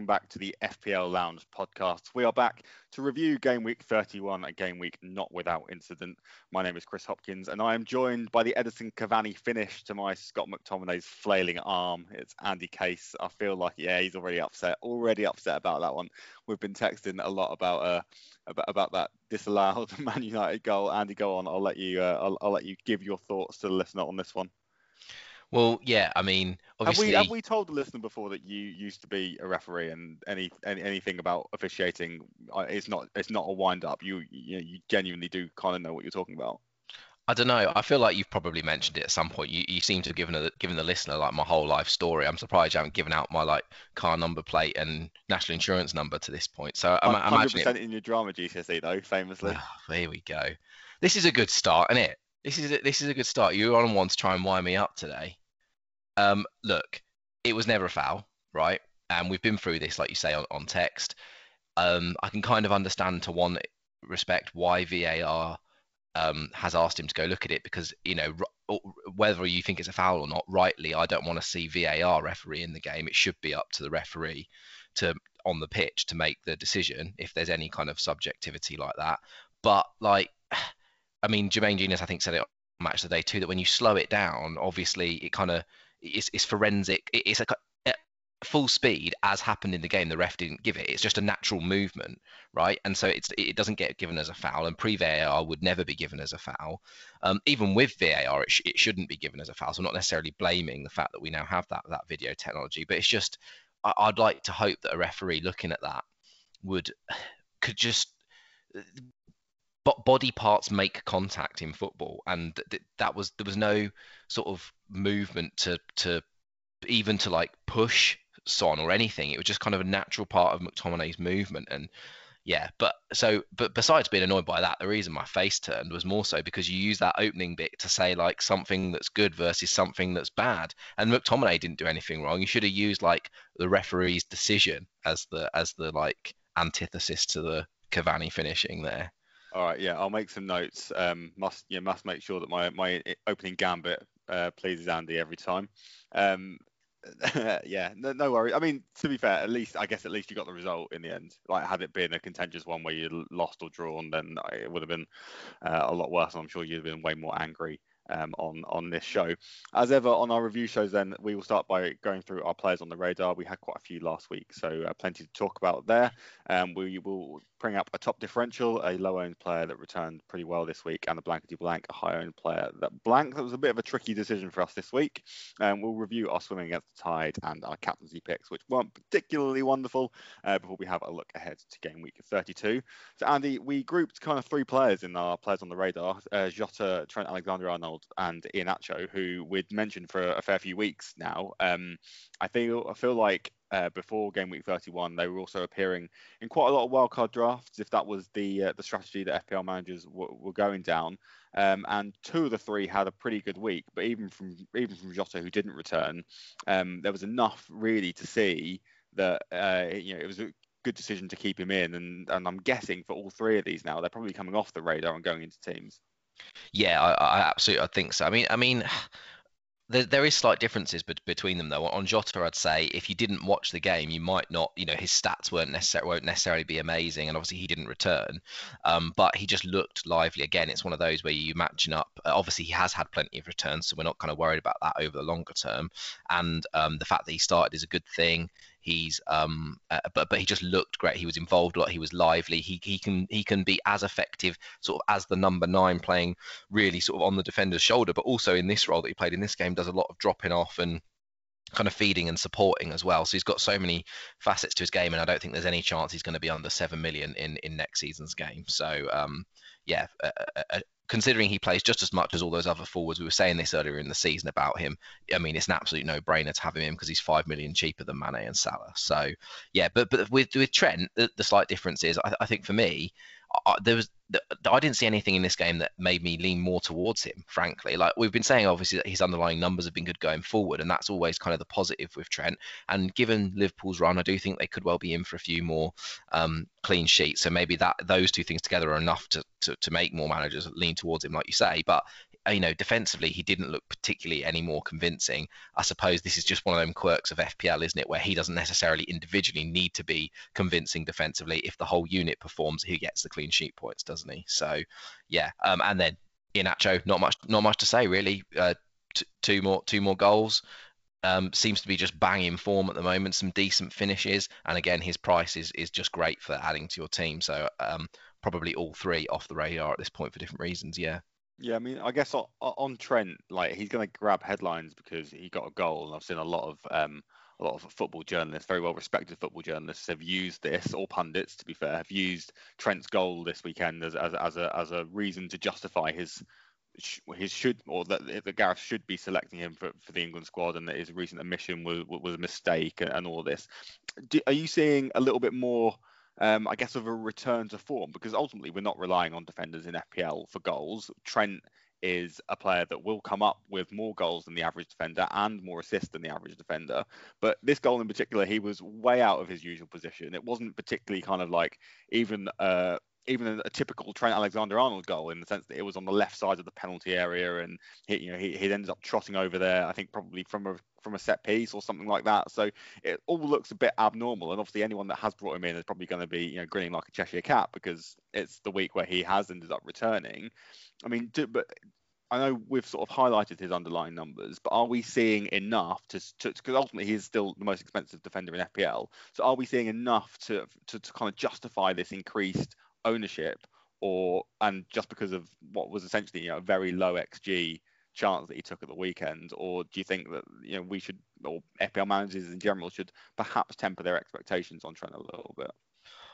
welcome back to the FPL Lounge podcast. We are back to review game week 31, a game week not without incident. My name is Chris Hopkins, and I am joined by the Edinson Cavani finish to my Scott McTominay's flailing arm. It's Andy Case. I feel like, yeah, he's already upset, already upset about that one. We've been texting a lot about uh, about, about that disallowed Man United goal. Andy, go on. I'll let you. Uh, I'll, I'll let you give your thoughts to the listener on this one. Well, yeah, I mean, obviously, have we have we told the listener before that you used to be a referee and any, any anything about officiating? uh, It's not it's not a wind up. You you, know, you genuinely do kind of know what you're talking about. I don't know. I feel like you've probably mentioned it at some point. You, you seem to have given a, given the listener like my whole life story. I'm surprised you haven't given out my like car number plate and national insurance number to this point. So I'm, I'm Hundred imagining. percent in your drama GCSE though, famously. Oh, here we go. This is a good start, isn't it? This is a, this is a good start. You're on one to try and wind me up today. Um, look, it was never a foul, right? And we've been through this, like you say, on, on text. Um, I can kind of understand to one respect why VAR um, has asked him to go look at it because you know r- whether you think it's a foul or not, rightly, I don't want to see VAR referee in the game. It should be up to the referee to on the pitch to make the decision if there's any kind of subjectivity like that. But like, I mean, Jermaine Jenas, I think said it Match the Day too that when you slow it down, obviously it kind of it's, it's forensic. it- It's a at full speed as happened in the game. The ref didn't give it. It's just a natural movement, right? And so it's it doesn't get given as a foul. And pre VAR would never be given as a foul. Um, even with VAR, it, sh- it shouldn't be given as a foul. So I'm not necessarily blaming the fact that we now have that that video technology, but it's just I, I'd like to hope that a referee looking at that would could just bo- body parts make contact in football, and th- that was there was no sort of movement to to even to like push Son or anything. It was just kind of a natural part of McTominay's movement, and yeah. But so, but besides being annoyed by that, the reason my face turned was more so because you use that opening bit to say like something that's good versus something that's bad, and McTominay didn't do anything wrong. You should have used like the referee's decision as the as the like antithesis to the Cavani finishing there. All right, yeah, I'll make some notes. Um, must yeah, must make sure that my my opening gambit uh, pleases Andy every time. Um, yeah, no, no worry. I mean, to be fair, at least I guess at least you got the result in the end. Like, had it been a contentious one where you lost or drawn, then it would have been uh, a lot worse. And I'm sure you'd have been way more angry um, on on this show. As ever, on our review shows, then we will start by going through our players on the radar. We had quite a few last week, so uh, plenty to talk about there. Um, we will bring up a top differential, a low-owned player that returned pretty well this week, and a blankety blank, a high-owned player that blank. That was a bit of a tricky decision for us this week. Um, we'll review our swimming against the tide and our captaincy picks, which weren't particularly wonderful. Uh, before we have a look ahead to game week 32. So Andy, we grouped kind of three players in our players on the radar: uh, Jota, Trent Alexander-Arnold, and Iheanacho, who we'd mentioned for a fair few weeks now. Um, I feel I feel like uh, before game week 31, they were also appearing in quite a lot of wildcard drafts, if that was the uh, the strategy that FPL managers w- were going down. Um, and two of the three had a pretty good week, but even from even from Jota, who didn't return, um, there was enough really to see that uh, you know it was a good decision to keep him in. And and I'm guessing for all three of these now, they're probably coming off the radar and going into teams. Yeah, I, I absolutely I think so. I mean, I mean, there, there is slight differences bet between them though. On Jota, I'd say if you didn't watch the game, you might not, you know, his stats weren't necessarily won't necessarily be amazing, and obviously he didn't return, um, but he just looked lively. Again, it's one of those where you matching up. Uh, obviously, he has had plenty of returns, so we're not kind of worried about that over the longer term. And um, the fact that he started is a good thing. He's um, uh, but but he just looked great. He was involved a lot. He was lively. He he can he can be as effective sort of as the number nine playing really sort of on the defender's shoulder, but also in this role that he played in this game does a lot of dropping off and kind of feeding and supporting as well. So he's got so many facets to his game, and I don't think there's any chance he's going to be under seven million in in next season's game. So um, yeah, uh, uh, considering he plays just as much as all those other forwards, we were saying this earlier in the season about him. I mean, it's an absolute no-brainer to have him in because he's five million cheaper than Mane and Salah. So yeah, but but with with Trent, the, the slight difference is I, I think for me. I, there was I didn't see anything in this game that made me lean more towards him. Frankly, like we've been saying, obviously that his underlying numbers have been good going forward, and that's always kind of the positive with Trent. And given Liverpool's run, I do think they could well be in for a few more um, clean sheets. So maybe that those two things together are enough to, to to make more managers lean towards him, like you say. But you know, defensively, he didn't look particularly any more convincing. I suppose this is just one of them quirks of FPL, isn't it, where he doesn't necessarily individually need to be convincing defensively. If the whole unit performs, he gets the clean sheet points, doesn't he? So, yeah. Um, and then Iheanacho, not much, not much to say really. Uh, t- two more, two more goals. Um, seems to be just banging form at the moment. Some decent finishes, and again, his price is is just great for adding to your team. So um, probably all three off the radar at this point for different reasons. Yeah. Yeah, I mean, I guess on, Trent, like he's going to grab headlines because he got a goal, and I've seen a lot of um, a lot of football journalists, very well respected football journalists, have used this, or pundits, to be fair, have used Trent's goal this weekend as as, as a as a reason to justify his his should or that, that Gareth should be selecting him for, for the England squad and that his recent admission was was a mistake and, and all this. Do, are you seeing a little bit more? Um, I guess of a return to form because ultimately we're not relying on defenders in FPL for goals. Trent is a player that will come up with more goals than the average defender and more assists than the average defender. But this goal in particular, he was way out of his usual position. It wasn't particularly kind of like even uh, even a typical Trent Alexander-Arnold goal in the sense that it was on the left side of the penalty area, and he, you know, he, he ends up trotting over there. I think probably from a from a set piece or something like that. So it all looks a bit abnormal, and obviously anyone that has brought him in is probably going to be you know grinning like a Cheshire cat because it's the week where he has ended up returning. I mean, do, but I know we've sort of highlighted his underlying numbers, but are we seeing enough to because ultimately he's still the most expensive defender in FPL. So are we seeing enough to, to to kind of justify this increased ownership, or and just because of what was essentially you know a very low xG chance that he took at the weekend, or do you think that you know we should or FPL managers in general should perhaps temper their expectations on Trent a little bit?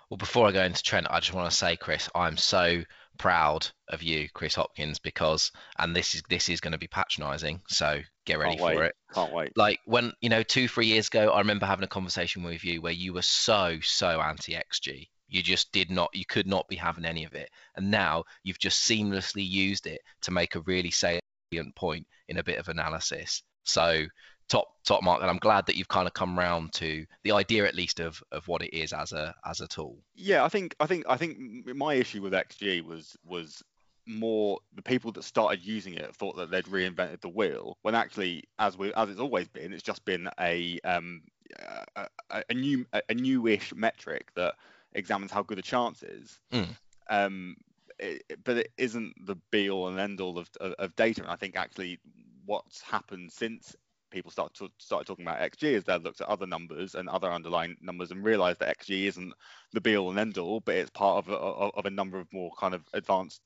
Well, before I go into Trent, I just want to say, Chris, I'm so proud of you, Chris Hopkins, because and this is this is going to be patronising, so get ready Can't for wait. it. Can't wait. Like when you know, two three years ago, I remember having a conversation with you where you were so so anti XG. You just did not, you could not be having any of it, and now you've just seamlessly used it to make a really salient point in a bit of analysis. So top top mark and i'm glad that you've kind of come round to the idea at least of of what it is as a as a tool Yeah, I think I think I think my issue with XG was was more the people that started using it thought that they'd reinvented the wheel when actually as we as it's always been it's just been a um a, a, new a newish metric that examines how good a chance is Mm. um it, but it isn't the be all and end all of, of, of data and I think actually what's happened since people start to started talking about XG is they've looked at other numbers and other underlying numbers and realized that XG isn't the be all and end all, but it's part of a, of of a number of more kind of advanced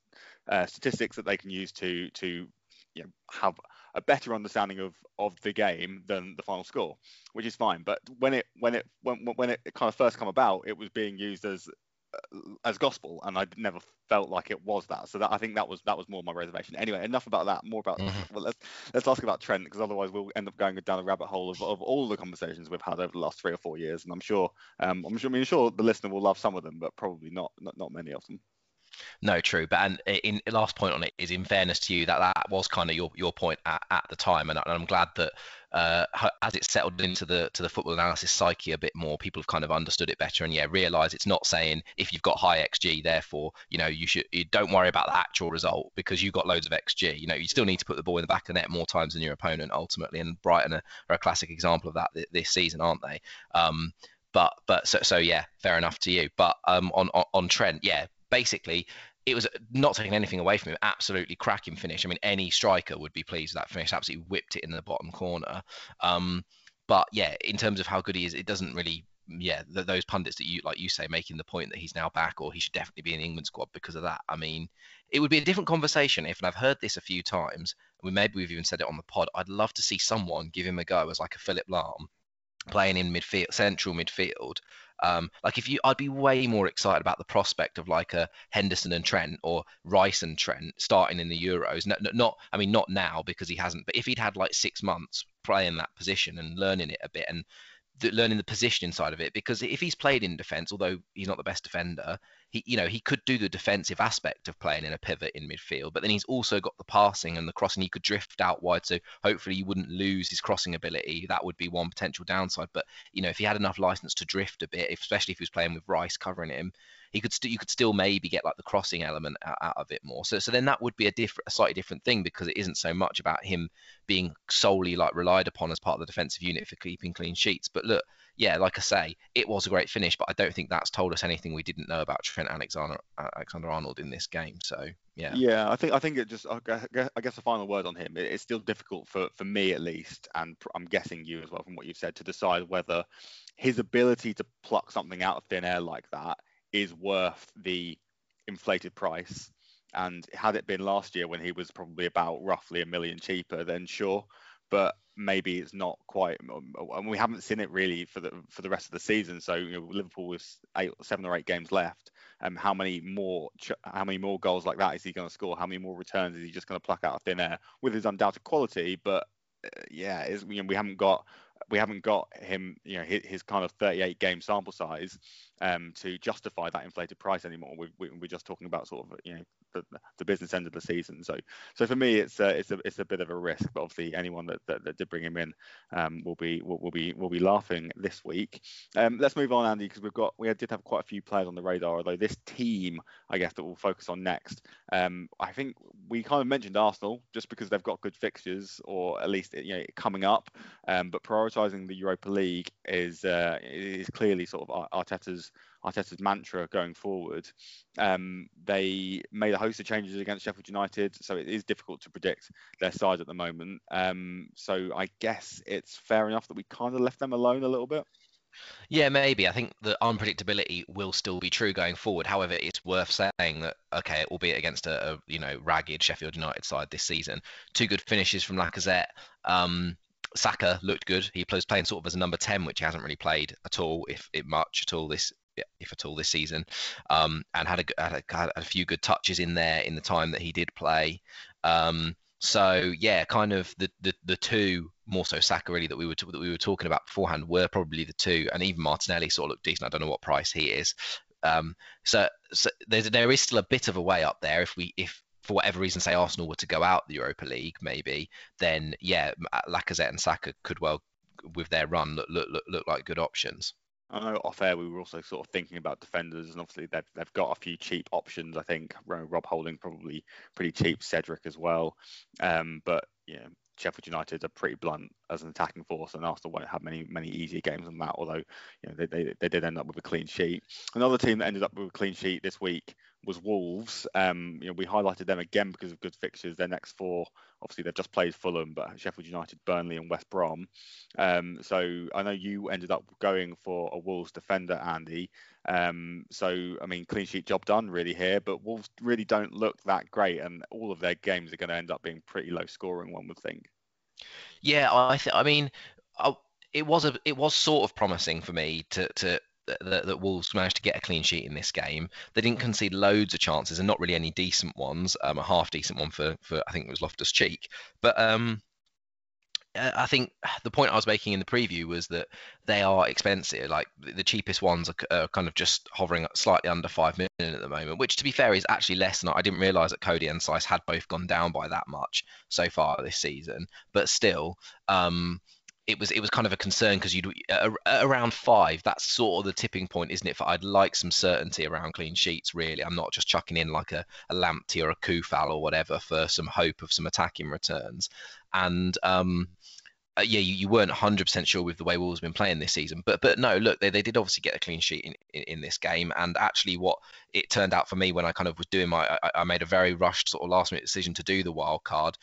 uh, statistics that they can use to to you know have a better understanding of of the game than the final score, which is fine. But when it when it when when it kind of first come about, it was being used as as gospel, and I never felt like it was that. So that I think that was that was more my reservation. Anyway, enough about that. More about Mhm. well, let's let's ask about Trent because otherwise we'll end up going down a rabbit hole of, of all the conversations we've had over the last three or four years. And I'm sure um, I'm sure I mean sure the listener will love some of them, but probably not not, not many of them. No, true. But and in last point on it is, in fairness to you, that that was kind of your, your point at, at the time, and, I- I'm glad that uh, as it settled into the to the football analysis psyche a bit more, people have kind of understood it better, and yeah, realise it's not saying if you've got high xG, therefore you know you should you don't worry about the actual result because you've got loads of xG. You know, you still need to put the ball in the back of the net more times than your opponent ultimately, and Brighton are, are a classic example of that this season, aren't they? Um, but but so so yeah, fair enough to you. But um, on on, on Trent, yeah, basically it was not taking anything away from him. Absolutely cracking finish. I mean, any striker would be pleased with that finish. Absolutely whipped it in the bottom corner. Um, but yeah, in terms of how good he is, it doesn't really. Yeah, th- those pundits that you like you say making the point that he's now back or he should definitely be in the England squad because of that. I mean, it would be a different conversation if, and I've heard this a few times, we maybe we've even said it on the pod. I'd love to see someone give him a go as like a Philip Lahm playing in midfield, central midfield. Um, like if you, I'd be way more excited about the prospect of like a Henderson and Trent or Rice and Trent starting in the Euros. No, no, not, I mean, not now because he hasn't, but if he'd had like six months playing that position and learning it a bit and th- learning the position inside of it, because if he's played in defence, although he's not the best defender, he you know he could do the defensive aspect of playing in a pivot in midfield, but then he's also got the passing and the crossing. He could drift out wide, so hopefully he wouldn't lose his crossing ability. That would be one potential downside. But you know if he had enough license to drift a bit, especially if he was playing with Rice covering him, he could st- you could still maybe get like the crossing element out, out, of it more. So so then that would be a different, a slightly different thing because it isn't so much about him being solely like relied upon as part of the defensive unit for keeping clean sheets. But look, yeah, like I say, it was a great finish, but I don't think that's told us anything we didn't know about Trent Alexander Alexander Arnold in this game. So yeah, yeah, I think I think it just I guess, I guess the final word on him. It's still difficult for for me at least, and I'm guessing you as well from what you've said to decide whether his ability to pluck something out of thin air like that is worth the inflated price. And had it been last year when he was probably about roughly a million cheaper, then sure. But maybe it's not quite, and we haven't seen it really for the for the rest of the season. So you know, Liverpool with eight, seven or eight games left. Um, how many more how many more goals like that is he going to score? How many more returns is he just going to pluck out of thin air with his undoubted quality? But uh, yeah, you know, we haven't got we haven't got him, you know, his, his kind of 38 game sample size um, to justify that inflated price anymore. We, we, we're just talking about sort of, you know, the, the business end of the season. So, so for me, it's a, it's a, it's a bit of a risk. But obviously, anyone that, that, that did bring him in um, will be will, will, be will be laughing this week. Um, let's move on, Andy, because we've got we did have quite a few players on the radar. Although this team, I guess, that we'll focus on next. Um, I think we kind of mentioned Arsenal just because they've got good fixtures, or at least you know coming up. Um, but prioritising the Europa League is uh, is clearly sort of Arteta's Arteta's mantra going forward. Um, they made a host of changes against Sheffield United, so it is difficult to predict their side at the moment. Um, so I guess it's fair enough that we kind of left them alone a little bit. Yeah, maybe. I think the unpredictability will still be true going forward. However, it's worth saying that okay, albeit against a, a you know ragged Sheffield United side this season, two good finishes from Lacazette. Um, Saka looked good. He was playing sort of as a number 10, which he hasn't really played at all, if, if much at all this if at all this season, um, and had a, had a, had a few good touches in there in the time that he did play. Um, so yeah, kind of the, the the two more so Saka really that we were t- that we were talking about beforehand were probably the two, and even Martinelli sort of looked decent. I don't know what price he is. Um, so, so there's there is still a bit of a way up there if we if for whatever reason say Arsenal were to go out the Europa League maybe then yeah Lacazette and Saka could well with their run look look look, look like good options. I know off air we were also sort of thinking about defenders, and obviously they've they've got a few cheap options. I think Rob Holding probably pretty cheap, Cedric as well. Um, but yeah, Sheffield United are pretty blunt as an attacking force, and Arsenal won't have many many easier games than that. Although you know they, they, they did end up with a clean sheet. Another team that ended up with a clean sheet this week was Wolves. Um, you know, we highlighted them again because of good fixtures. Their next four, obviously, they've just played Fulham, but Sheffield United, Burnley, and West Brom. Um, so I know you ended up going for a Wolves defender, Andy. Um, so I mean, clean sheet job done really here, but Wolves really don't look that great, and all of their games are going to end up being pretty low scoring. One would think. Yeah, I th- I mean, I, it was a it was sort of promising for me to to that, that, Wolves managed to get a clean sheet in this game. They didn't concede loads of chances and not really any decent ones. Um, a half decent one for, for I think it was Loftus Cheek. But um, I think the point I was making in the preview was that they are expensive. Like the cheapest ones are, are kind of just hovering slightly under five million at the moment, which to be fair is actually less than I didn't realise that Coady and Saïss had both gone down by that much so far this season. But still, um, it was it was kind of a concern because you'd uh, around five. That's sort of the tipping point, isn't it? For I'd like some certainty around clean sheets. Really, I'm not just chucking in like a, a Lamptey or a Coufal or whatever for some hope of some attacking returns. And um, uh, yeah, you, you weren't 100% sure with the way Wolves have been playing this season. But but no, look, they, they did obviously get a clean sheet in, in, in, this game. And actually, what it turned out for me when I kind of was doing my, I, I made a very rushed sort of last minute decision to do the wild card.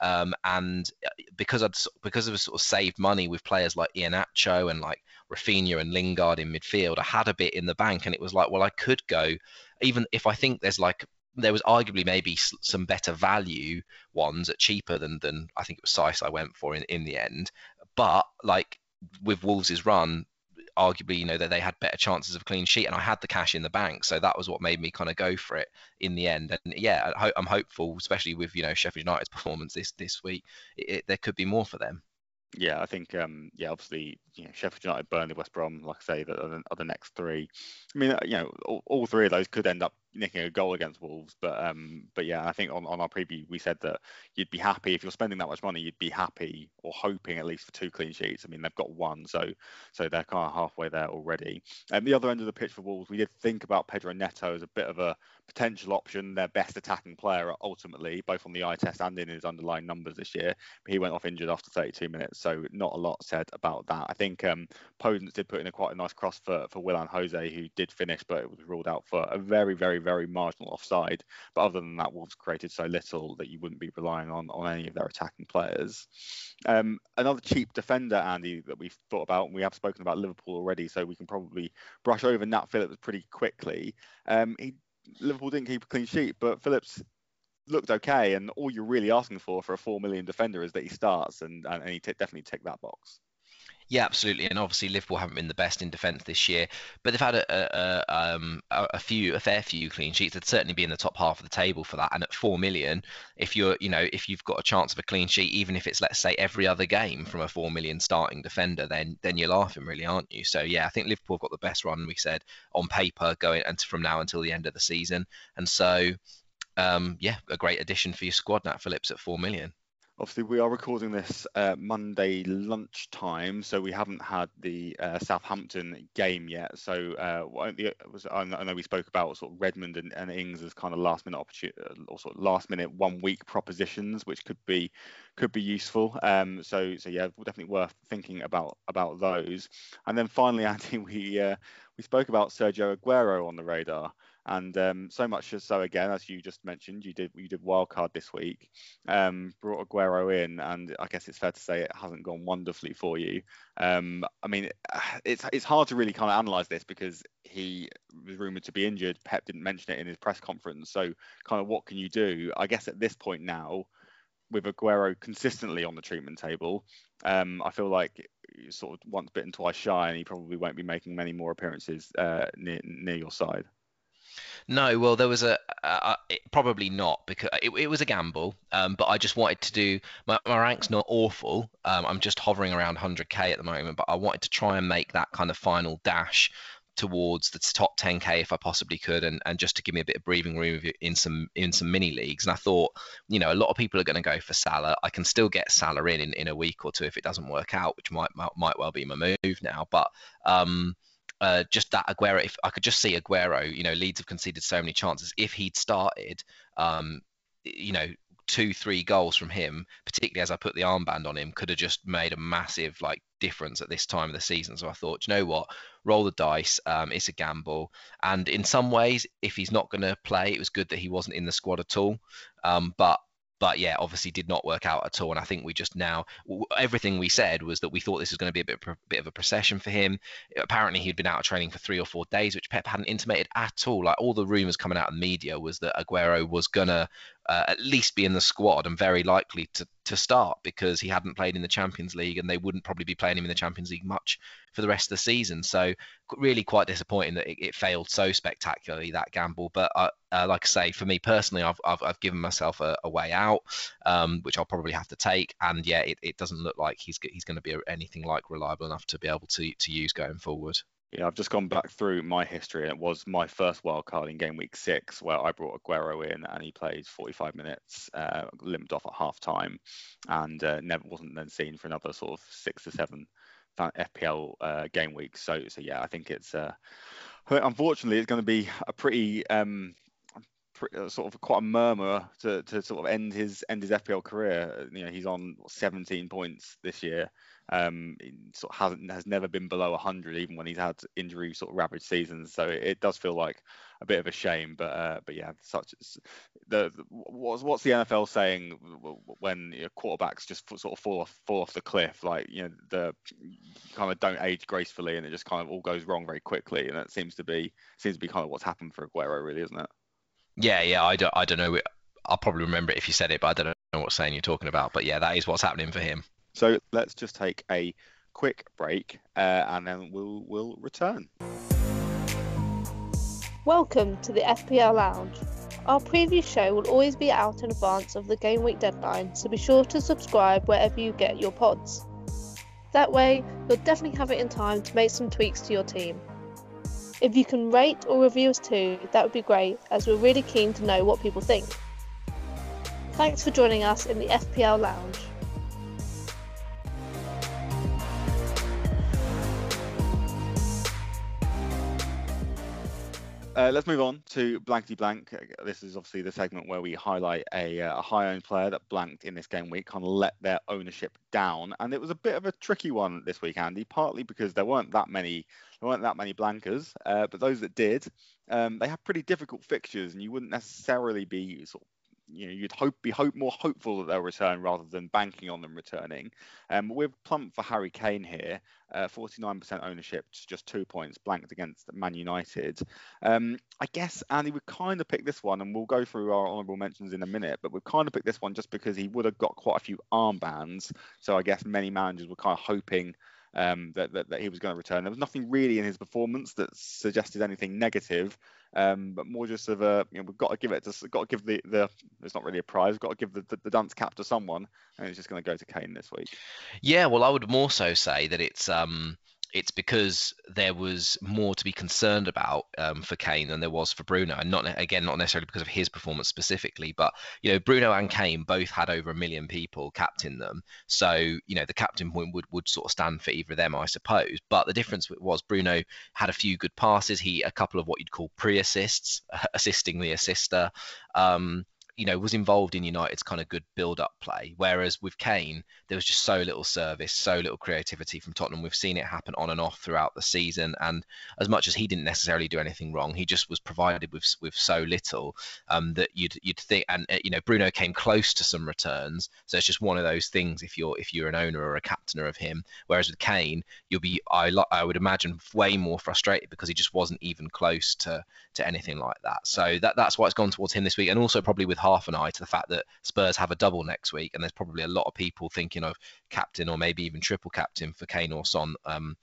Um, and uh, because I'd because I was sort of saved money with players like Iheanacho and like Raphinha and Lingard in midfield, I had a bit in the bank, and it was like, well, I could go, even if I think there's like there was arguably maybe some better value ones at cheaper than than I think it was Saïss I went for in, in the end. But like with Wolves' run, arguably you know that they had better chances of a clean sheet, and I had the cash in the bank, so that was what made me kind of go for it in the end. And yeah, I, am hopeful, especially with you know Sheffield United's performance this this week, it, it, there could be more for them. Yeah, I think um, yeah, obviously, you know, Sheffield United, Burnley, West Brom, like I say, are, are the next three. I mean, uh, you know, all, all, three of those could end up nicking a goal against Wolves, but um, but yeah, I think on, on our preview we said that you'd be happy if you're spending that much money, you'd be happy or hoping at least for two clean sheets. I mean, they've got one, so so they're kind of halfway there already. And the other end of the pitch for Wolves, we did think about Pedro Neto as a bit of a potential option, their best attacking player ultimately, both on the eye test and in his underlying numbers this year. But he went off injured after 32 minutes, so not a lot said about that. I think um, Podence did put in a quite a nice cross for, for Willian Jose, who did finish, but it was ruled out for a very, very, very marginal offside. But other than that, Wolves created so little that you wouldn't be relying on, on any of their attacking players. Um, another cheap defender, Andy, that we've thought about, and we have spoken about Liverpool already, so we can probably brush over Nat Phillips pretty quickly. Um, he Liverpool didn't keep a clean sheet, but Phillips looked okay. And all you're really asking for for a four million defender is that he starts, and and, he t- definitely ticked that box. Yeah, absolutely. And obviously, Liverpool haven't been the best in defence this year, but they've had a, a, um, a, few, a fair few clean sheets. They'd certainly be in the top half of the table for that. And at four million, if you're, you know, if you've got a chance of a clean sheet, even if it's let's say every other game from a four million starting defender, then then you're laughing, really, aren't you? So yeah, I think Liverpool have got the best run we said on paper going and from now until the end of the season. And so, um, yeah, a great addition for your squad, Nat Phillips at four million obviously we are recording this uh, Monday lunchtime, so we haven't had the uh, Southampton game yet. So uh, was, I know we spoke about sort of Redmond and, and Ings as kind of last minute opportunity uh, or sort of last minute one week propositions, which could be could be useful. Um, so so yeah, definitely worth thinking about about those. And then finally, Andy, we uh, we spoke about Sergio Aguero on the radar. And um, so much as so again, as you just mentioned, you did you did wildcard this week, um, brought Aguero in, and I guess it's fair to say it hasn't gone wonderfully for you. Um, I mean, it's it's hard to really kind of analyze this because he was rumored to be injured. Pep didn't mention it in his press conference, so kind of what can you do? I guess at this point now, with Aguero consistently on the treatment table, um, I feel like sort of once bitten, twice shy, and he probably won't be making many more appearances uh, near near your side. No, well, there was a, a, a probably not because it, it was a gamble. Um, but I just wanted to do my, my rank's not awful. Um, I'm just hovering around 100k at the moment, but I wanted to try and make that kind of final dash towards the top 10k if I possibly could, and, and just to give me a bit of breathing room in some in some mini leagues. And I thought, you know, a lot of people are going to go for Salah. I can still get Salah in, in in a week or two if it doesn't work out, which might might, might well be my move now. But um, uh, just that Aguero, if I could just see Aguero, you know, Leeds have conceded so many chances. If he'd started, um, you know, two, three goals from him, particularly as I put the armband on him, could have just made a massive like difference at this time of the season. So I thought, you know what, roll the dice. Um, it's a gamble, and in some ways, if he's not going to play, it was good that he wasn't in the squad at all. Um, but but yeah, obviously did not work out at all. And I think we just now everything we said was that we thought this was going to be a bit, bit of a procession for him. Apparently, he'd been out of training for three or four days, which Pep hadn't intimated at all. Like all the rumors coming out of the media was that Aguero was gonna uh, at least be in the squad and very likely to, to start because he hadn't played in the Champions League and they wouldn't probably be playing him in the Champions League much for the rest of the season. So really quite disappointing that it, it failed so spectacularly that gamble. But uh, uh, like I say, for me personally, I've, I've, I've given myself a, a way out, um, which I'll probably have to take. And yeah, it, it doesn't look like he's he's going to be anything like reliable enough to be able to to use going forward. Yeah, I've just gone back through my history, and it was my first wild card in game week six, where I brought Aguero in, and he played 45 minutes, uh, limped off at half time, and uh, never wasn't then seen for another sort of six to seven FPL uh, game week. So, so yeah, I think it's uh, unfortunately it's going to be a pretty um, uh, sort of quite a murmur to, to sort of end his end his FPL career. You know, he's on 17 points this year. Um, sort of hasn't has never been below 100 even when he's had injury sort of ravaged seasons. So it, it does feel like a bit of a shame. But uh, but yeah, such the, the what's what's the NFL saying when you know, quarterbacks just sort of fall off fall off the cliff? Like you know the kind of don't age gracefully and it just kind of all goes wrong very quickly. And that seems to be seems to be kind of what's happened for Aguero, really, isn't it? Yeah, yeah. I don't, I don't know. I'll probably remember it if you said it, but I don't know what saying you're talking about. But yeah, that is what's happening for him. So let's just take a quick break, uh, and then we'll we'll return. Welcome to the FPL Lounge. Our previous show will always be out in advance of the game week deadline, so be sure to subscribe wherever you get your pods. That way, you'll definitely have it in time to make some tweaks to your team. If you can rate or review us too, that would be great, as we're really keen to know what people think. Thanks for joining us in the FPL Lounge. Uh, let's move on to blankety blank. This is obviously the segment where we highlight a, uh, a high-owned player that blanked in this game week, kind of let their ownership down, and it was a bit of a tricky one this week, Andy. Partly because there weren't that many, there weren't that many blankers, uh, but those that did, um, they have pretty difficult fixtures, and you wouldn't necessarily be sort of you know you'd hope be hope more hopeful that they'll return rather than banking on them returning. Um, we're plumped for Harry Kane here, uh, 49% ownership, to just two points, blanked against Man United. Um, I guess Andy would kind of pick this one, and we'll go through our honourable mentions in a minute. But we've kind of picked this one just because he would have got quite a few armbands. So I guess many managers were kind of hoping um, that, that, that, he was going to return. There was nothing really in his performance that suggested anything negative, um, but more just of a you know we've got to give it to got to give the the it's not really a prize. We've got to give the, the, the dance cap to someone, and it's just going to go to Kane this week. Yeah, well, I would more so say that it's um it's because there was more to be concerned about um, for Kane than there was for Bruno, and not again not necessarily because of his performance specifically, but you know Bruno and Kane both had over a million people captain them, so you know the captain point would would sort of stand for either of them, I suppose. But the difference was Bruno had a few good passes, he a couple of what you'd call pre-assists, assisting the assister. Um, you know, was involved in United's kind of good build-up play. Whereas with Kane, there was just so little service, so little creativity from Tottenham. We've seen it happen on and off throughout the season. And as much as he didn't necessarily do anything wrong, he just was provided with with so little um, that you'd you'd think. And uh, you know, Bruno came close to some returns. So it's just one of those things. If you're if you're an owner or a captainer of him, whereas with Kane, you'll be I I would imagine way more frustrated because he just wasn't even close to to anything like that. So that that's why it's gone towards him this week, and also probably with half an eye to the fact that Spurs have a double next week, and there's probably a lot of people thinking of captain or maybe even triple captain for Kane or Son um,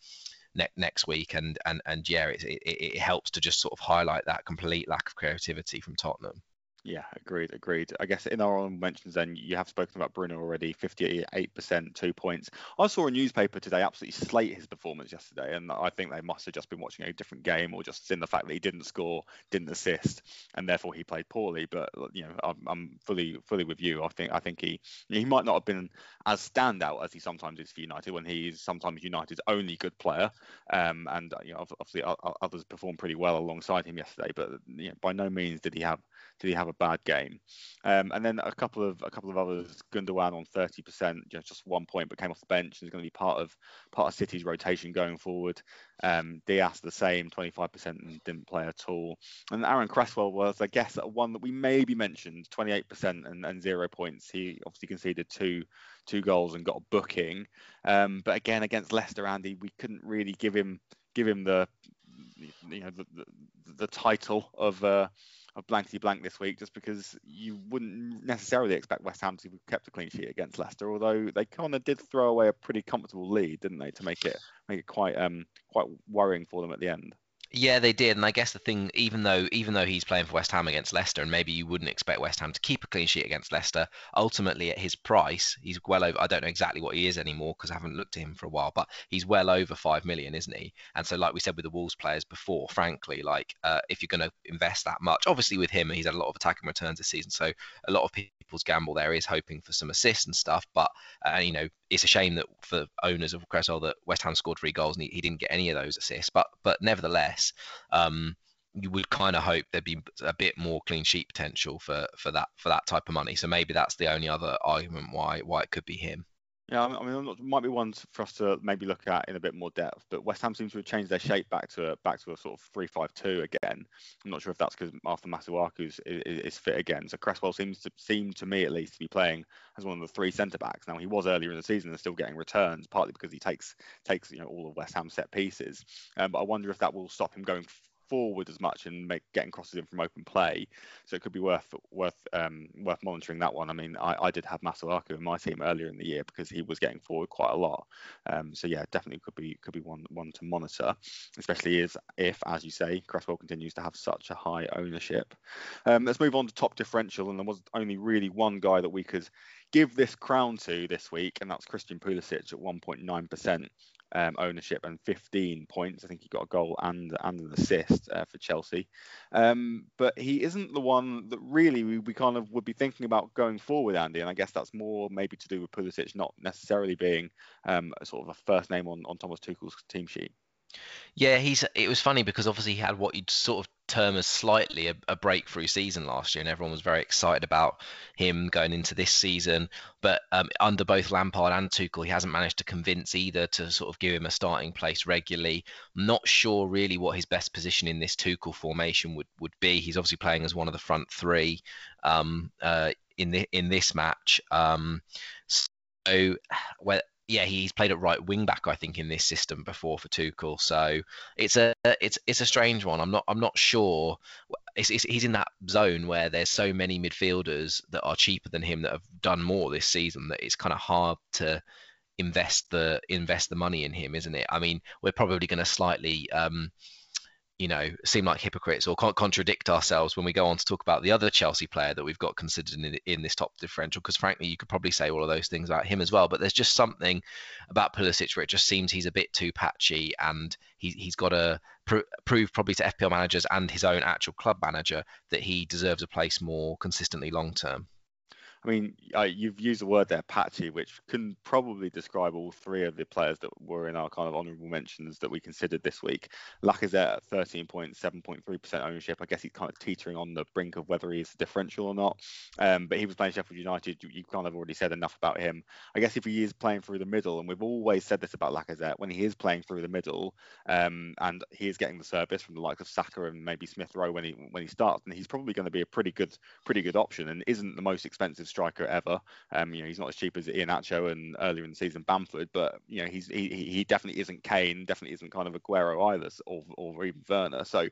ne- next week, and and and yeah, it, it, it helps to just sort of highlight that complete lack of creativity from Tottenham. Yeah, agreed, agreed. I guess in our own mentions, then you have spoken about Bruno already. Fifty-eight percent, two points. I saw a newspaper today absolutely slate his performance yesterday, and I think they must have just been watching a different game or just seen the fact that he didn't score, didn't assist, and therefore he played poorly. But you know, I'm, I'm fully, fully with you. I think, I think he, he might not have been as standout as he sometimes is for United when he's sometimes United's only good player. Um, and you know, obviously others performed pretty well alongside him yesterday, but you know, by no means did he have did he have a bad game? Um, and then a couple of a couple of others, Gundogan on 30%, you know, just one point, but came off the bench and is going to be part of part of City's rotation going forward. Um, Dias the same, 25% and didn't play at all. And Aaron Cresswell was, I guess, one that we maybe mentioned, 28% and, and zero points. He obviously conceded two two goals and got a booking. Um, but again, against Leicester, Andy, we couldn't really give him give him the you know the, the, the title of uh, of blankety blank this week, just because you wouldn't necessarily expect West Ham to have kept a clean sheet against Leicester, although they kind of did throw away a pretty comfortable lead, didn't they, to make it make it quite um quite worrying for them at the end. Yeah, they did, and I guess the thing, even though even though he's playing for West Ham against Leicester, and maybe you wouldn't expect West Ham to keep a clean sheet against Leicester, ultimately at his price, he's well over. I don't know exactly what he is anymore because I haven't looked at him for a while, but he's well over five million, isn't he? And so, like we said with the Wolves players before, frankly, like uh, if you're going to invest that much, obviously with him, he's had a lot of attacking returns this season, so a lot of people's gamble there is hoping for some assists and stuff. But uh, you know, it's a shame that for owners of Cresswell that West Ham scored three goals and he, he didn't get any of those assists. But but nevertheless, um, you would kind of hope there'd be a bit more clean sheet potential for for that for that type of money. So maybe that's the only other argument why why it could be him. Yeah, I mean, it might be one for us to maybe look at in a bit more depth. But West Ham seems to have changed their shape back to a, back to a sort of three-five-two again. I'm not sure if that's because Arthur Masuaku is, is, fit again. So Cresswell seems to seem to me at least to be playing as one of the three centre backs. Now he was earlier in the season and still getting returns, partly because he takes takes you know all of West Ham set pieces. Um, but I wonder if that will stop him going forward as much and make, getting crosses in from open play. So it could be worth worth um, worth monitoring that one. I mean, I, I did have Masuaku in my team earlier in the year because he was getting forward quite a lot. Um, so yeah, definitely could be could be one one to monitor, especially as if, as you say, Cresswell continues to have such a high ownership. Um, let's move on to top differential, and there was only really one guy that we could give this crown to this week, and that's Christian Pulisic at 1.9% um, ownership and 15 points. I think he got a goal and and an assist uh, for Chelsea. Um, but he isn't the one that really we, we kind of would be thinking about going forward, Andy. And I guess that's more maybe to do with Pulisic not necessarily being um, sort of a first name on, on Thomas Tuchel's team sheet. Yeah, he's. It was funny because obviously he had what you'd sort of term as slightly a, a, breakthrough season last year, and everyone was very excited about him going into this season. But um, under both Lampard and Tuchel, he hasn't managed to convince either to sort of give him a starting place regularly. Not sure really what his best position in this Tuchel formation would would be. He's obviously playing as one of the front three um, uh, in the in this match. Um, so, well, yeah, he's played at right wing back, I think, in this system before for Tuchel. So it's a it's it's a strange one. I'm not I'm not sure. It's, it's, he's in that zone where there's so many midfielders that are cheaper than him that have done more this season that it's kind of hard to invest the invest the money in him, isn't it? I mean, we're probably going to slightly um, you know, seem like hypocrites or can't contradict ourselves when we go on to talk about the other Chelsea player that we've got considered in, in this top differential. Because frankly, you could probably say all of those things about him as well. But there's just something about Pulisic where it just seems he's a bit too patchy, and he, he's got to pr- prove probably to FPL managers and his own actual club manager that he deserves a place more consistently long term. I mean, uh, you've used the word there, patchy, which can probably describe all three of the players that were in our kind of honourable mentions that we considered this week. Lacazette at 13.7.3% ownership. I guess he's kind of teetering on the brink of whether he's differential or not. Um, but he was playing Sheffield United. You, you, kind of already said enough about him. I guess if he is playing through the middle, and we've always said this about Lacazette, when he is playing through the middle, um, and he is getting the service from the likes of Saka and maybe Smith Rowe when he when he starts, then he's probably going to be a pretty good pretty good option, and isn't the most expensive striker ever. Um, you know, he's not as cheap as Iheanacho and earlier in the season Bamford, but you know, he's he, he definitely isn't Kane, definitely isn't kind of Aguero either, or, or even Werner. So,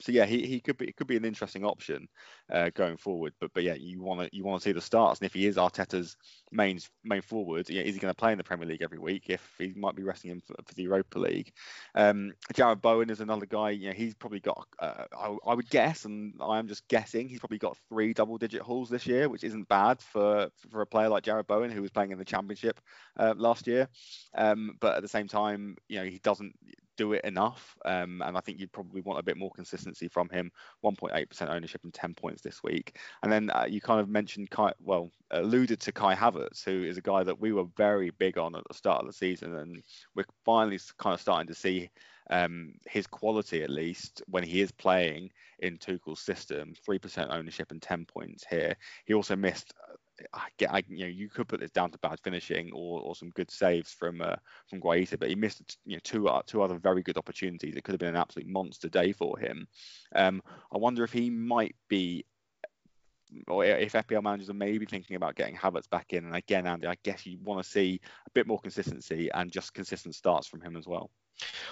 so yeah, he, he could be it could be an interesting option uh, going forward. But but yeah, you want to you want to see the starts, and if he is Arteta's main main forward, yeah, is he going to play in the Premier League every week? If he might be resting him for, for the Europa League. Um, Jarrod Bowen is another guy. You know, he's probably got uh, I, I would guess, and I am just guessing, he's probably got three double-digit hauls this year, which isn't bad for for a player like Jarrod Bowen who was playing in the Championship uh, last year. Um, but at the same time, you know, he doesn't do it enough. Um, and I think you'd probably want a bit more consistency from him. 1.8% ownership and 10 points this week. And then uh, you kind of mentioned Kai, well, alluded to Kai Havertz, who is a guy that we were very big on at the start of the season, and we're finally kind of starting to see um, his quality at least when he is playing in Tuchel's system. Three percent ownership and 10 points here. He also missed I get, I, you know, you could put this down to bad finishing or, or some good saves from uh, from Guaita, but he missed you know two uh, two other very good opportunities. It could have been an absolute monster day for him. Um, I wonder if he might be, or if FPL managers are maybe thinking about getting Havertz back in. And again, Andy, I guess you want to see a bit more consistency and just consistent starts from him as well.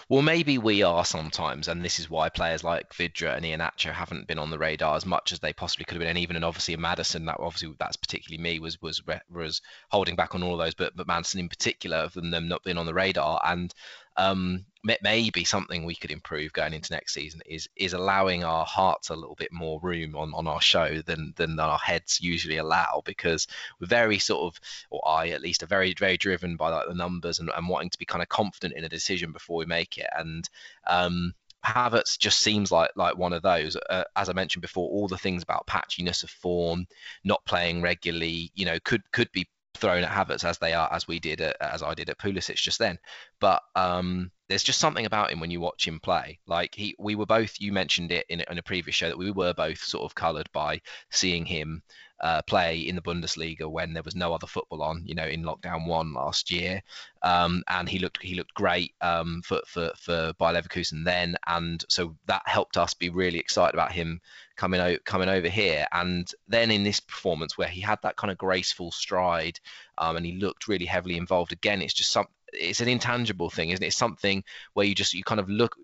Well, maybe we are sometimes, and this is why players like Vardy and Ian Iheanacho haven't been on the radar as much as they possibly could have been. And even and obviously a Maddison, that obviously that's particularly me was was was holding back on all of those, but but Maddison in particular of them not being on the radar. And um, maybe something we could improve going into next season is is allowing our hearts a little bit more room on, on our show than than our heads usually allow because we're very sort of or I at least are very very driven by like the numbers and, and wanting to be kind of confident in a decision before we make it and um Havertz just seems like like one of those. Uh, as I mentioned before, all the things about patchiness of form, not playing regularly, you know, could could be thrown at Havertz as they are, as we did, at, as I did at Pulisic just then. But um, there's just something about him when you watch him play. Like he, we were both. You mentioned it in, in a previous show that we were both sort of coloured by seeing him uh, play in the Bundesliga when there was no other football on. You know, in lockdown one last year, um, and he looked he looked great um, for for for Bayer Leverkusen then, and so that helped us be really excited about him coming out coming over here. And then in this performance where he had that kind of graceful stride, um, and he looked really heavily involved again, it's just some it's an intangible thing, isn't it? It's something where you just you kind of look.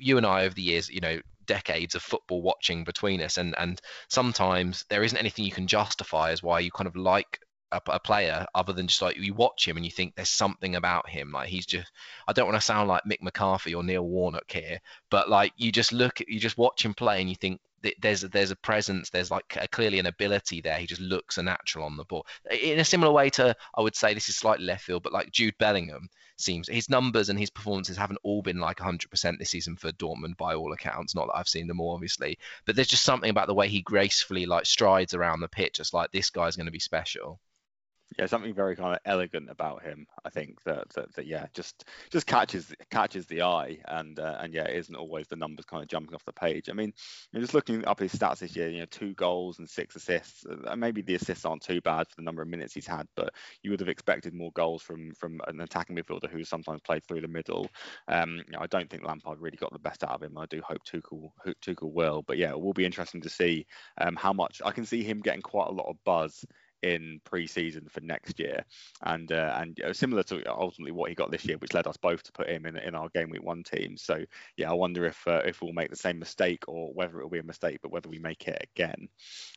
You and I over the years, you know, decades of football watching between us, and and sometimes there isn't anything you can justify as why you kind of like a, a, player other than just like you watch him and you think there's something about him like he's just I don't want to sound like Mick McCarthy or Neil Warnock here but like you just look you just watch him play and you think there's a, there's a presence there's like a, clearly an ability there. He just looks a natural on the ball. In a similar way to I would say this is slightly left field but like Jude Bellingham seems his numbers and his performances haven't all been like 100% this season for Dortmund by all accounts not that I've seen them all obviously. But there's just something about the way he gracefully like strides around the pitch just like this guy's going to be special yeah, something very kind of elegant about him. I think that that, that yeah, just just catches catches the eye, and uh, and yeah, is isn't always the numbers kind of jumping off the page. I mean, you're just looking up his stats this year, you know, two goals and six assists. Uh, maybe the assists aren't too bad for the number of minutes he's had, but you would have expected more goals from from an attacking midfielder who sometimes played through the middle. Um, you know, I don't think Lampard really got the best out of him. I do hope Tuchel Tuchel will, but yeah, it will be interesting to see um, how much I can see him getting quite a lot of buzz in pre-season for next year, and uh, and similar to ultimately what he got this year, which led us both to put him in, in our game week one team. So yeah, I wonder if uh, if we'll make the same mistake or whether it will be a mistake, but whether we make it again.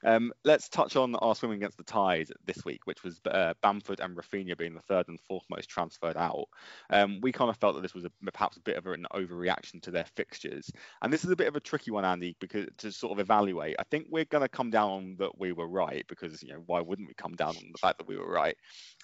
Um, let's touch on our swimming against the tide this week, which was uh, Bamford and Raphinha being the third and fourth most transferred out. Um, we kind of felt that this was a, perhaps a bit of an overreaction to their fixtures, and this is a bit of a tricky one, Andy, because to sort of evaluate. I think we're going to come down that we were right because you know why wouldn't we come down on the fact that we were right.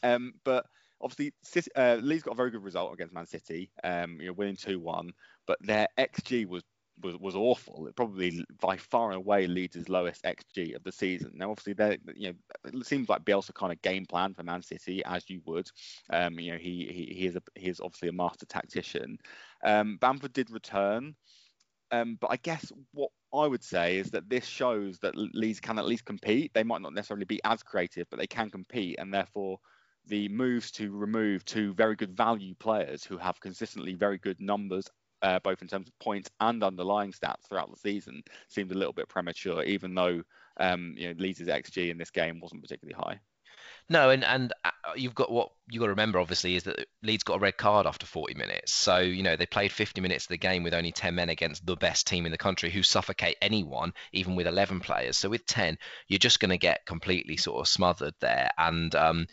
Um, but obviously, uh, Leeds got a very good result against Man City, um, you know, winning two one. But their XG was was, was awful. It probably by far and away Leeds' lowest XG of the season. Now, obviously, they you know it seems like Bielsa kind of game plan for Man City as you would. Um, you know, he he he is a he is obviously a master tactician. Um, Bamford did return. Um, but I guess what I would say is that this shows that Leeds can at least compete. They might not necessarily be as creative, but they can compete, and therefore the moves to remove two very good value players who have consistently very good numbers, uh, both in terms of points and underlying stats throughout the season, seemed a little bit premature, even though um, you know Leeds' xG in this game wasn't particularly high. No, and and uh, you've got what you've got to remember obviously is that Leeds got a red card after 40 minutes. So you know they played 50 minutes of the game with only 10 men against the best team in the country who suffocate anyone, even with 11 players. So with 10, you're just going to get completely sort of smothered there. And um,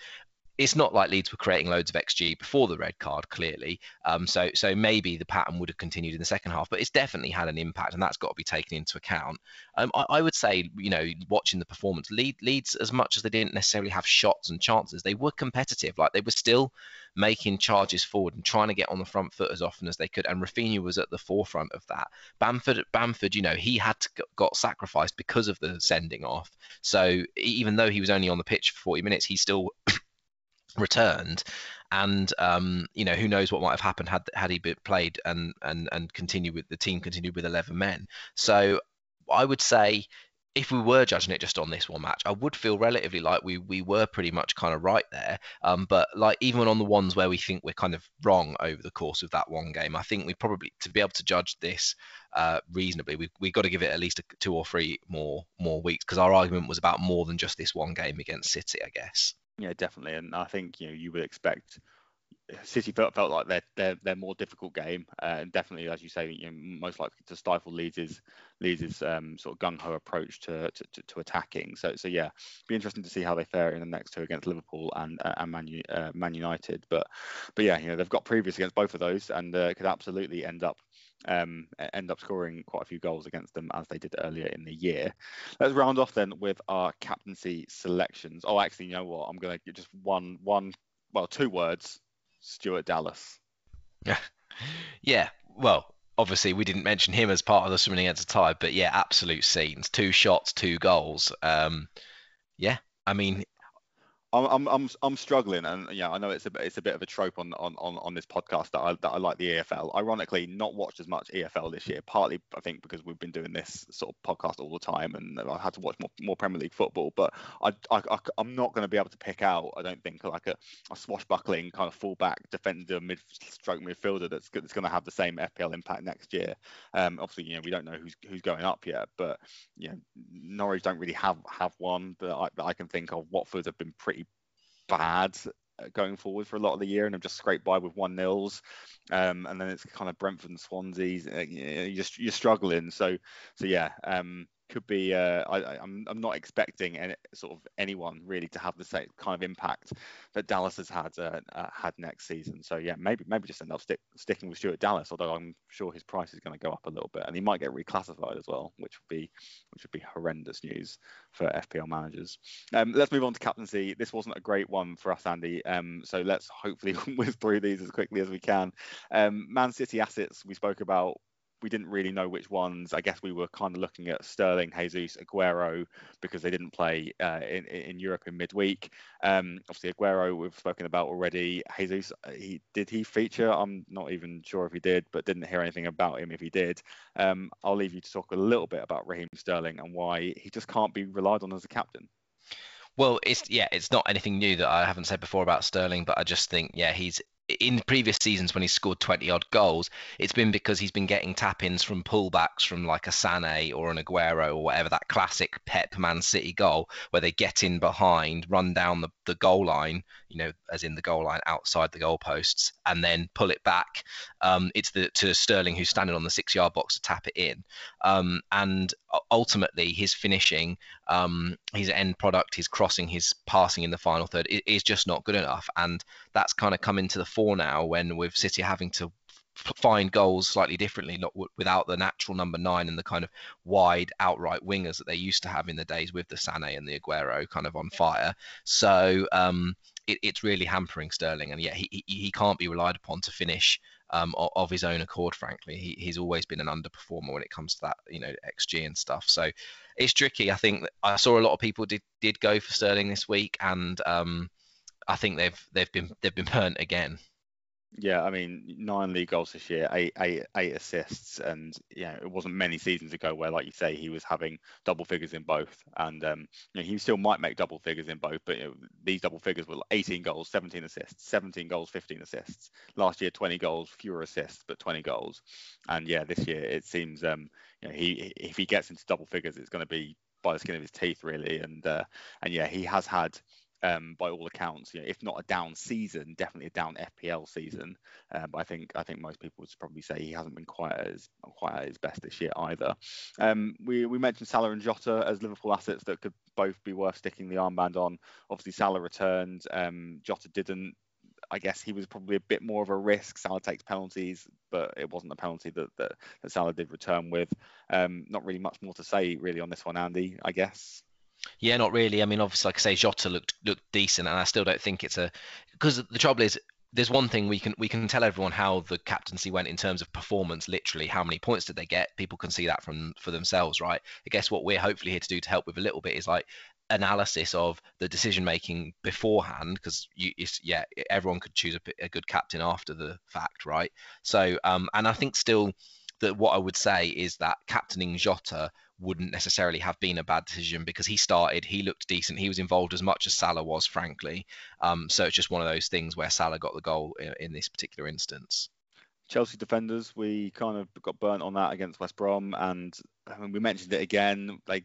it's not like Leeds were creating loads of XG before the red card, clearly. Um, so so maybe the pattern would have continued in the second half, but it's definitely had an impact, and that's got to be taken into account. Um, I, I, would say, you know, watching the performance, Leeds, as much as they didn't necessarily have shots and chances, they were competitive. Like they were still making charges forward and trying to get on the front foot as often as they could. And Raphinha was at the forefront of that. Bamford, Bamford, you know, he had to, got sacrificed because of the sending off. So even though he was only on the pitch for 40 minutes, he still returned and um, you know who knows what might have happened had had he played and and and continued with the team continued with 11 men so i would say if we were judging it just on this one match, I would feel relatively like we we were pretty much kind of right there. Um, but like even on the ones where we think we're kind of wrong over the course of that one game, I think we probably to be able to judge this uh, reasonably, we we got to give it at least a, two or three more more weeks because our argument was about more than just this one game against City, I guess. Yeah, definitely, and I think you know you would expect City felt, felt like they're, they're, they're more difficult game, uh, and definitely, as you say, you know, most likely to stifle Leeds' Leeds' um, sort of gung ho approach to, to, to, attacking. So so yeah, be interesting to see how they fare in the next two against Liverpool and uh, and Man, uh, Man United. But but yeah, you know they've got previous against both of those, and uh, could absolutely end up um, end up scoring quite a few goals against them as they did earlier in the year. Let's round off then with our captaincy selections. Oh, actually, you know what? I'm going to just one, one, well, two words: Stuart Dallas. Yeah, yeah. Well, obviously we didn't mention him as part of the swimming the tide, but yeah, absolute scenes. Two shots, two goals. Um, yeah, I mean, I'm I'm I'm struggling, and yeah, I know it's a it's a bit of a trope on on on, this podcast that I that I like the EFL. Ironically, not watched as much EFL this year, partly I think because we've been doing this sort of podcast all the time, and I had to watch more, more Premier League football. But I, I, I am not going to be able to pick out. I don't think like a, a swashbuckling kind of fullback defender, mid stroke midfielder that's that's going to have the same FPL impact next year. Um, obviously, you know we don't know who's who's going up yet, but you know Norwich don't really have have one that I, that I can think of. Watford have been pretty bad uh, going forward for a lot of the year and have just scraped by with one nils. Um, and then it's kind of Brentford and Swansea. Uh, you're you're struggling. So so yeah. Um, could be. Uh, I, I'm I'm not expecting any sort of anyone really to have the same kind of impact that Dallas has had uh, uh, had next season. So yeah, maybe maybe just end up stick, sticking with Stuart Dallas. Although I'm sure his price is going to go up a little bit, and he might get reclassified as well, which would be which would be horrendous news for FPL managers. Um, let's move on to captaincy. This wasn't a great one for us, Andy. Um, so let's hopefully whiz through these as quickly as we can. Um, Man City assets we spoke about we didn't really know which ones. I guess we were kind of looking at Sterling, Jesus, Aguero because they didn't play uh, in in Europe in midweek. Um, obviously, Aguero we've spoken about already. Jesus, uh, he did he feature? I'm not even sure if he did, but didn't hear anything about him if he did. Um, I'll leave you to talk a little bit about Raheem Sterling and why he just can't be relied on as a captain. Well, it's yeah, it's not anything new that I haven't said before about Sterling, but I just think yeah, he's in previous seasons when he's scored 20 odd goals, it's been because he's been getting tap ins from pullbacks from like a Sané or an Aguero or whatever, that classic Pep Man City goal where they get in behind, run down the, the goal line, you know, as in the goal line outside the goalposts, and then pull it back. Um, it's the to Sterling who's standing on the six yard box to tap it in. Um, and ultimately, his finishing, um, his end product, his crossing, his passing in the final third is just not good enough. And that's kind of come into the fore now when with City having to find goals slightly differently, not w- without the natural number nine and the kind of wide outright wingers that they used to have in the days with the Sané and the Aguero kind of on fire. So um, it, it's really hampering Sterling, and yet he, he, he can't be relied upon to finish um, of, his own accord. Frankly, he, he's always been an underperformer when it comes to that, you know, xG and stuff. So it's tricky. I think I saw a lot of people did did go for Sterling this week, and um, I think they've they've been they've been burnt again. Yeah, I mean, nine league goals this year, eight, eight, eight assists, and yeah, it wasn't many seasons ago where, like you say, he was having double figures in both, and um, you know, he still might make double figures in both, but you know, these double figures were 18 goals, 17 assists, 17 goals, 15 assists. Last year, 20 goals, fewer assists, but 20 goals, and yeah, this year it seems um, you know, he if he gets into double figures, it's going to be by the skin of his teeth, really, and uh, and yeah, he has had um, by all accounts, you know, if not a down season, definitely a down FPL season. Uh, but I think I think most people would probably say he hasn't been quite as quite at his best this year either. Um, we we mentioned Salah and Jota as Liverpool assets that could both be worth sticking the armband on. Obviously, Salah returned. Um, Jota didn't. I guess he was probably a bit more of a risk. Salah takes penalties, but it wasn't a penalty that that, that Salah did return with. Um, not really much more to say really on this one, Andy. I guess. Yeah, not really. I mean, obviously, like I say, Jota looked looked decent, and I still don't think it's a because the trouble is there's one thing we can we can tell everyone how the captaincy went in terms of performance literally how many points did they get? People can see that from for themselves right? I guess what we're hopefully here to do to help with a little bit is like analysis of the decision making beforehand because you yeah everyone could choose a, a, good captain after the fact right? So um and i think still that what i would say is that captaining jota wouldn't necessarily have been a bad decision because he started, he looked decent, he was involved as much as Salah was, frankly. Um, so it's just one of those things where Salah got the goal in, in this particular instance. Chelsea defenders, we kind of got burnt on that against West Brom, and I mean, we mentioned it again. Like,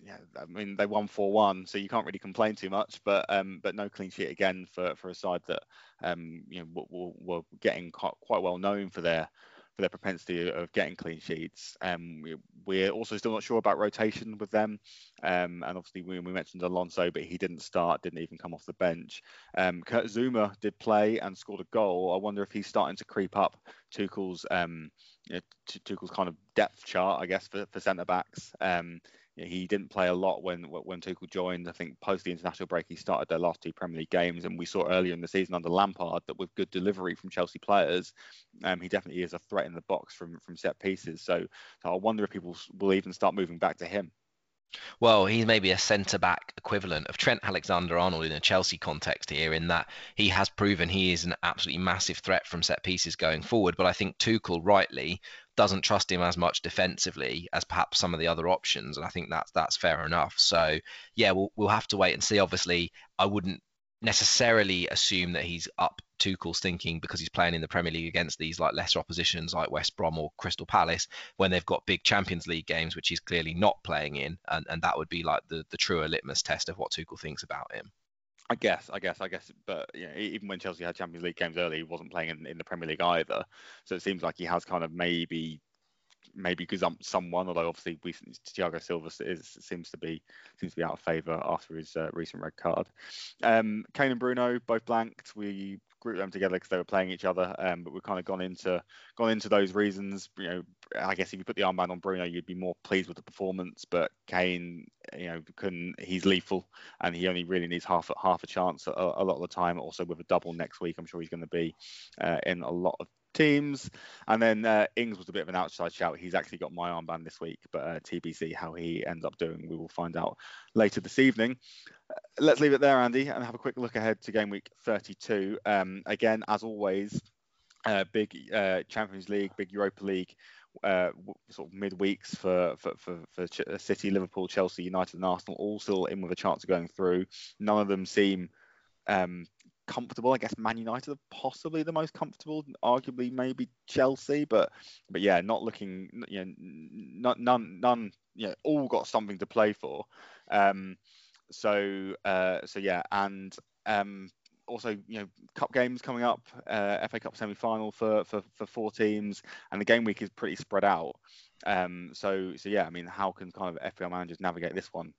yeah, I mean, they won four-one, so you can't really complain too much. But um, but no clean sheet again for for a side that um, you know, were, were getting quite, quite well known for their for their propensity of getting clean sheets. Um, we, are also still not sure about rotation with them. Um, and obviously, we, we, mentioned Alonso, but he didn't start, didn't even come off the bench. Um, Kurt Zouma did play and scored a goal. I wonder if he's starting to creep up Tuchel's, um, you know, Tuchel's kind of depth chart, I guess, for, for centre backs. Um, he didn't play a lot when when Tuchel joined. I think post the international break, he started their last two Premier League games, and we saw earlier in the season under Lampard that with good delivery from Chelsea players, um, he definitely is a threat in the box from from set pieces. So, so I wonder if people will even start moving back to him. Well, he's maybe a centre back equivalent of Trent Alexander Arnold in a Chelsea context here, in that he has proven he is an absolutely massive threat from set pieces going forward. But I think Tuchel rightly doesn't trust him as much defensively as perhaps some of the other options, and I think that's that's fair enough. So yeah, we'll we'll have to wait and see. Obviously, I wouldn't necessarily assume that he's up Tuchel's thinking because he's playing in the Premier League against these like lesser oppositions like West Brom or Crystal Palace when they've got big Champions League games, which he's clearly not playing in, and, and that would be like the the truer litmus test of what Tuchel thinks about him. I guess, I guess, I guess, but you know, even when Chelsea had Champions League games early, he wasn't playing in, in the Premier League either. So it seems like he has kind of maybe maybe gazumped someone, although obviously we, Thiago Silva is, seems to be seems to be out of favour after his uh, recent red card. Um, Kane and Bruno both blanked. We grouped them together because they were playing each other, um, but we've kind of gone into gone into those reasons. You know, I guess if you put the armband on Bruno, you'd be more pleased with the performance, but Kane, you know, can he's lethal and he only really needs half half a chance a, a lot of the time. Also with a double next week, I'm sure he's going to be uh, in a lot of teams. And then uh, Ings was a bit of an outside shout. He's actually got my armband this week, but uh, TBC how he ends up doing, we will find out later this evening. Uh, let's leave it there, Andy, and have a quick look ahead to game week 32. Um, again, as always, uh, big uh, Champions League, big Europa League. Uh, sort of midweeks for, for, for, for City, Liverpool, Chelsea, United, and Arsenal, all still in with a chance of going through. None of them seem um, comfortable. I guess Man United are possibly the most comfortable, arguably maybe Chelsea, but but yeah, not looking, you know, none none, you know, all got something to play for. Um, so uh, so yeah, and um, also you know cup games coming up, uh, FA Cup semi final for, for for four teams, and the game week is pretty spread out. Um, so so yeah, I mean, how can kind of FPL managers navigate this one?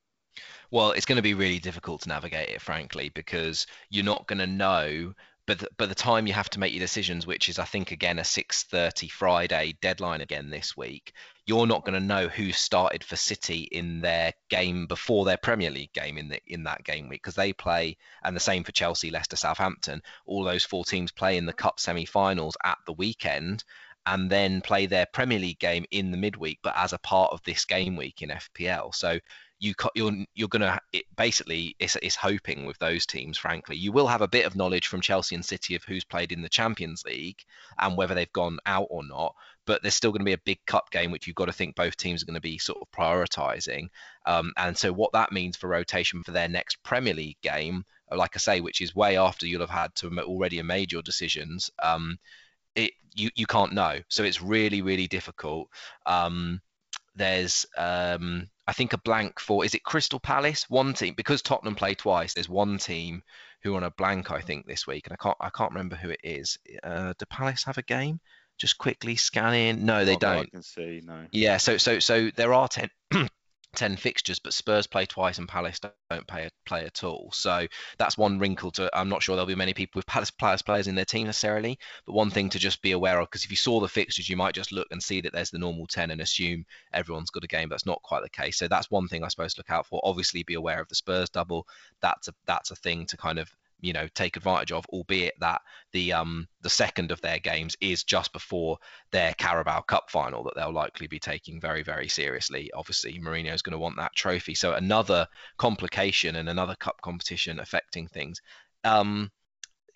Well, it's going to be really difficult to navigate it, frankly, because you're not going to know. But the, by the time you have to make your decisions, which is I think again a 6:30 Friday deadline again this week, you're not going to know who started for City in their game before their Premier League game in the in that game week because they play, and the same for Chelsea, Leicester, Southampton. All those four teams play in the cup semi-finals at the weekend, and then play their Premier League game in the midweek, but as a part of this game week in FPL. So you you're you're gonna it, basically it's, it's hoping with those teams. Frankly, you will have a bit of knowledge from Chelsea and City of who's played in the Champions League and whether they've gone out or not. But there's still going to be a big cup game, which you've got to think both teams are going to be sort of prioritising. Um, and so what that means for rotation for their next Premier League game, like I say, which is way after you'll have had to already have made your decisions. Um, it you you can't know, so it's really really difficult. Um, there's um, I think a blank for is it Crystal Palace? One team because Tottenham play twice. There's one team who are on a blank I think this week, and I can't I can't remember who it is. Uh, do Palace have a game? Just quickly scan in. No, they Not don't. I can see no. Yeah, so so so there are ten 10 fixtures, but Spurs play twice and Palace don't play, play at all. So that's one wrinkle to. I'm not sure there'll be many people with Palace players players in their team necessarily, but one thing to just be aware of because if you saw the fixtures, you might just look and see that there's the normal 10 and assume everyone's got a game. That's not quite the case. So that's one thing I suppose to look out for. Obviously, be aware of the Spurs double. That's a that's a thing to kind of you know take advantage of, albeit that the um the second of their games is just before their Carabao Cup final that they'll likely be taking very very seriously. Obviously, Mourinho is going to want that trophy, so another complication and another cup competition affecting things. Um,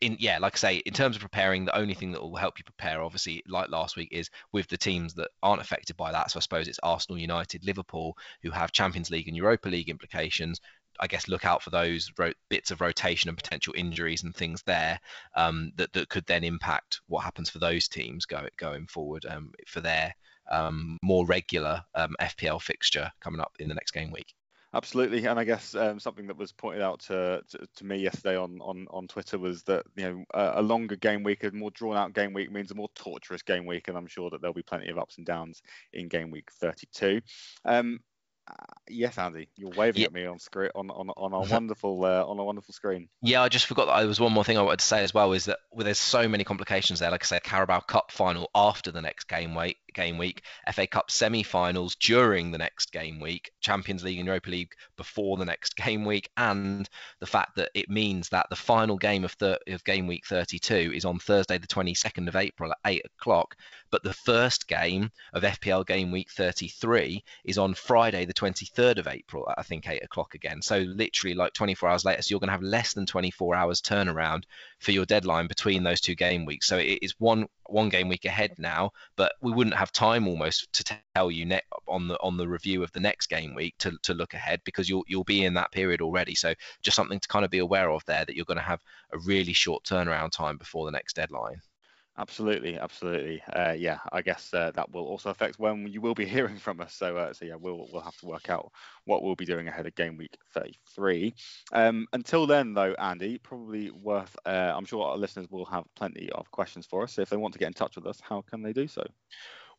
in yeah, like I say, in terms of preparing, the only thing that will help you prepare, obviously, like last week, is with the teams that aren't affected by that. So I suppose it's Arsenal, United, Liverpool, who have Champions League and Europa League implications. I guess look out for those ro- bits of rotation and potential injuries and things there um, that that could then impact what happens for those teams go, going forward um, for their um, more regular um, FPL fixture coming up in the next game week. Absolutely, and I guess um, something that was pointed out to, to, to, me yesterday on, on, on Twitter was that you know a, a longer game week, a more drawn out game week means a more torturous game week, and I'm sure that there'll be plenty of ups and downs in game week 32. Um, yes, Andy, you're waving yeah. at me on screen on on, on a wonderful uh, on a wonderful screen. Yeah, I just forgot that there was one more thing I wanted to say as well is that well, there's so many complications there. Like I said, Carabao Cup final after the next game week, game week, FA Cup semi-finals during the next game week, Champions League and Europa League before the next game week, and the fact that it means that the final game of, thir- of game week 32 is on Thursday, the 22nd of April at 8 o'clock, but the first game of FPL game week 33 is on Friday, the 23rd of April at I think 8 o'clock again. So literally like 24 hours later, so you're going to have less than 24 hours turnaround for your deadline between those two game weeks. So it is one one game week ahead now, but we wouldn't have time almost to tell you ne- on the on the review of the next game week to, to look ahead because you'll you'll be in that period already. So just something to kind of be aware of there that you're going to have a really short turnaround time before the next deadline. Absolutely, absolutely. Uh, yeah, I guess uh, that will also affect when you will be hearing from us. So, uh, so yeah, we'll we'll have to work out what we'll be doing ahead of game week 33. Um, until then, though, Andy, probably worth. Uh, I'm sure our listeners will have plenty of questions for us. So, if they want to get in touch with us, how can they do so?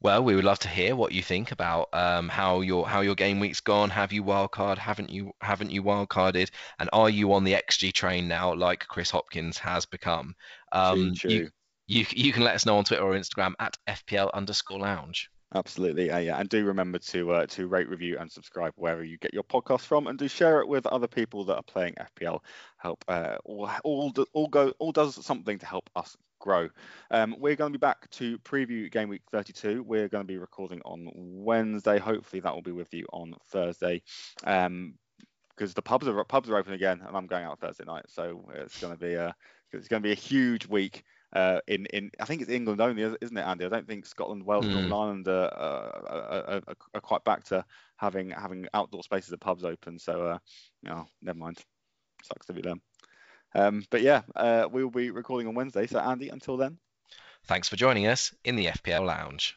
Well, we would love to hear what you think about um, how your how your game week's gone. Have you wildcard? Haven't you haven't you wildcarded? And are you on the XG train now, like Chris Hopkins has become? Um, true, true. You, you you can let us know on Twitter or Instagram at FPL underscore lounge. Absolutely, uh, yeah, and do remember to uh, to rate, review, and subscribe wherever you get your podcast from, and do share it with other people that are playing FPL. Help uh, all all all go all does something to help us grow. Um, we're going to be back to preview game week 32. We're going to be recording on Wednesday. Hopefully, that will be with you on Thursday. Um, because the pubs are pubs are open again, and I'm going out Thursday night, so it's going to be a it's going to be a huge week uh, in in I think it's England only, isn't it, Andy? I don't think Scotland, Wales, mm. Northern Ireland are, are, are, are, quite back to having having outdoor spaces at pubs open. So, uh, you know, never mind. Sucks to be them. Um, but yeah, uh, we will be recording on Wednesday. So, Andy, until then. Thanks for joining us in the FPL Lounge.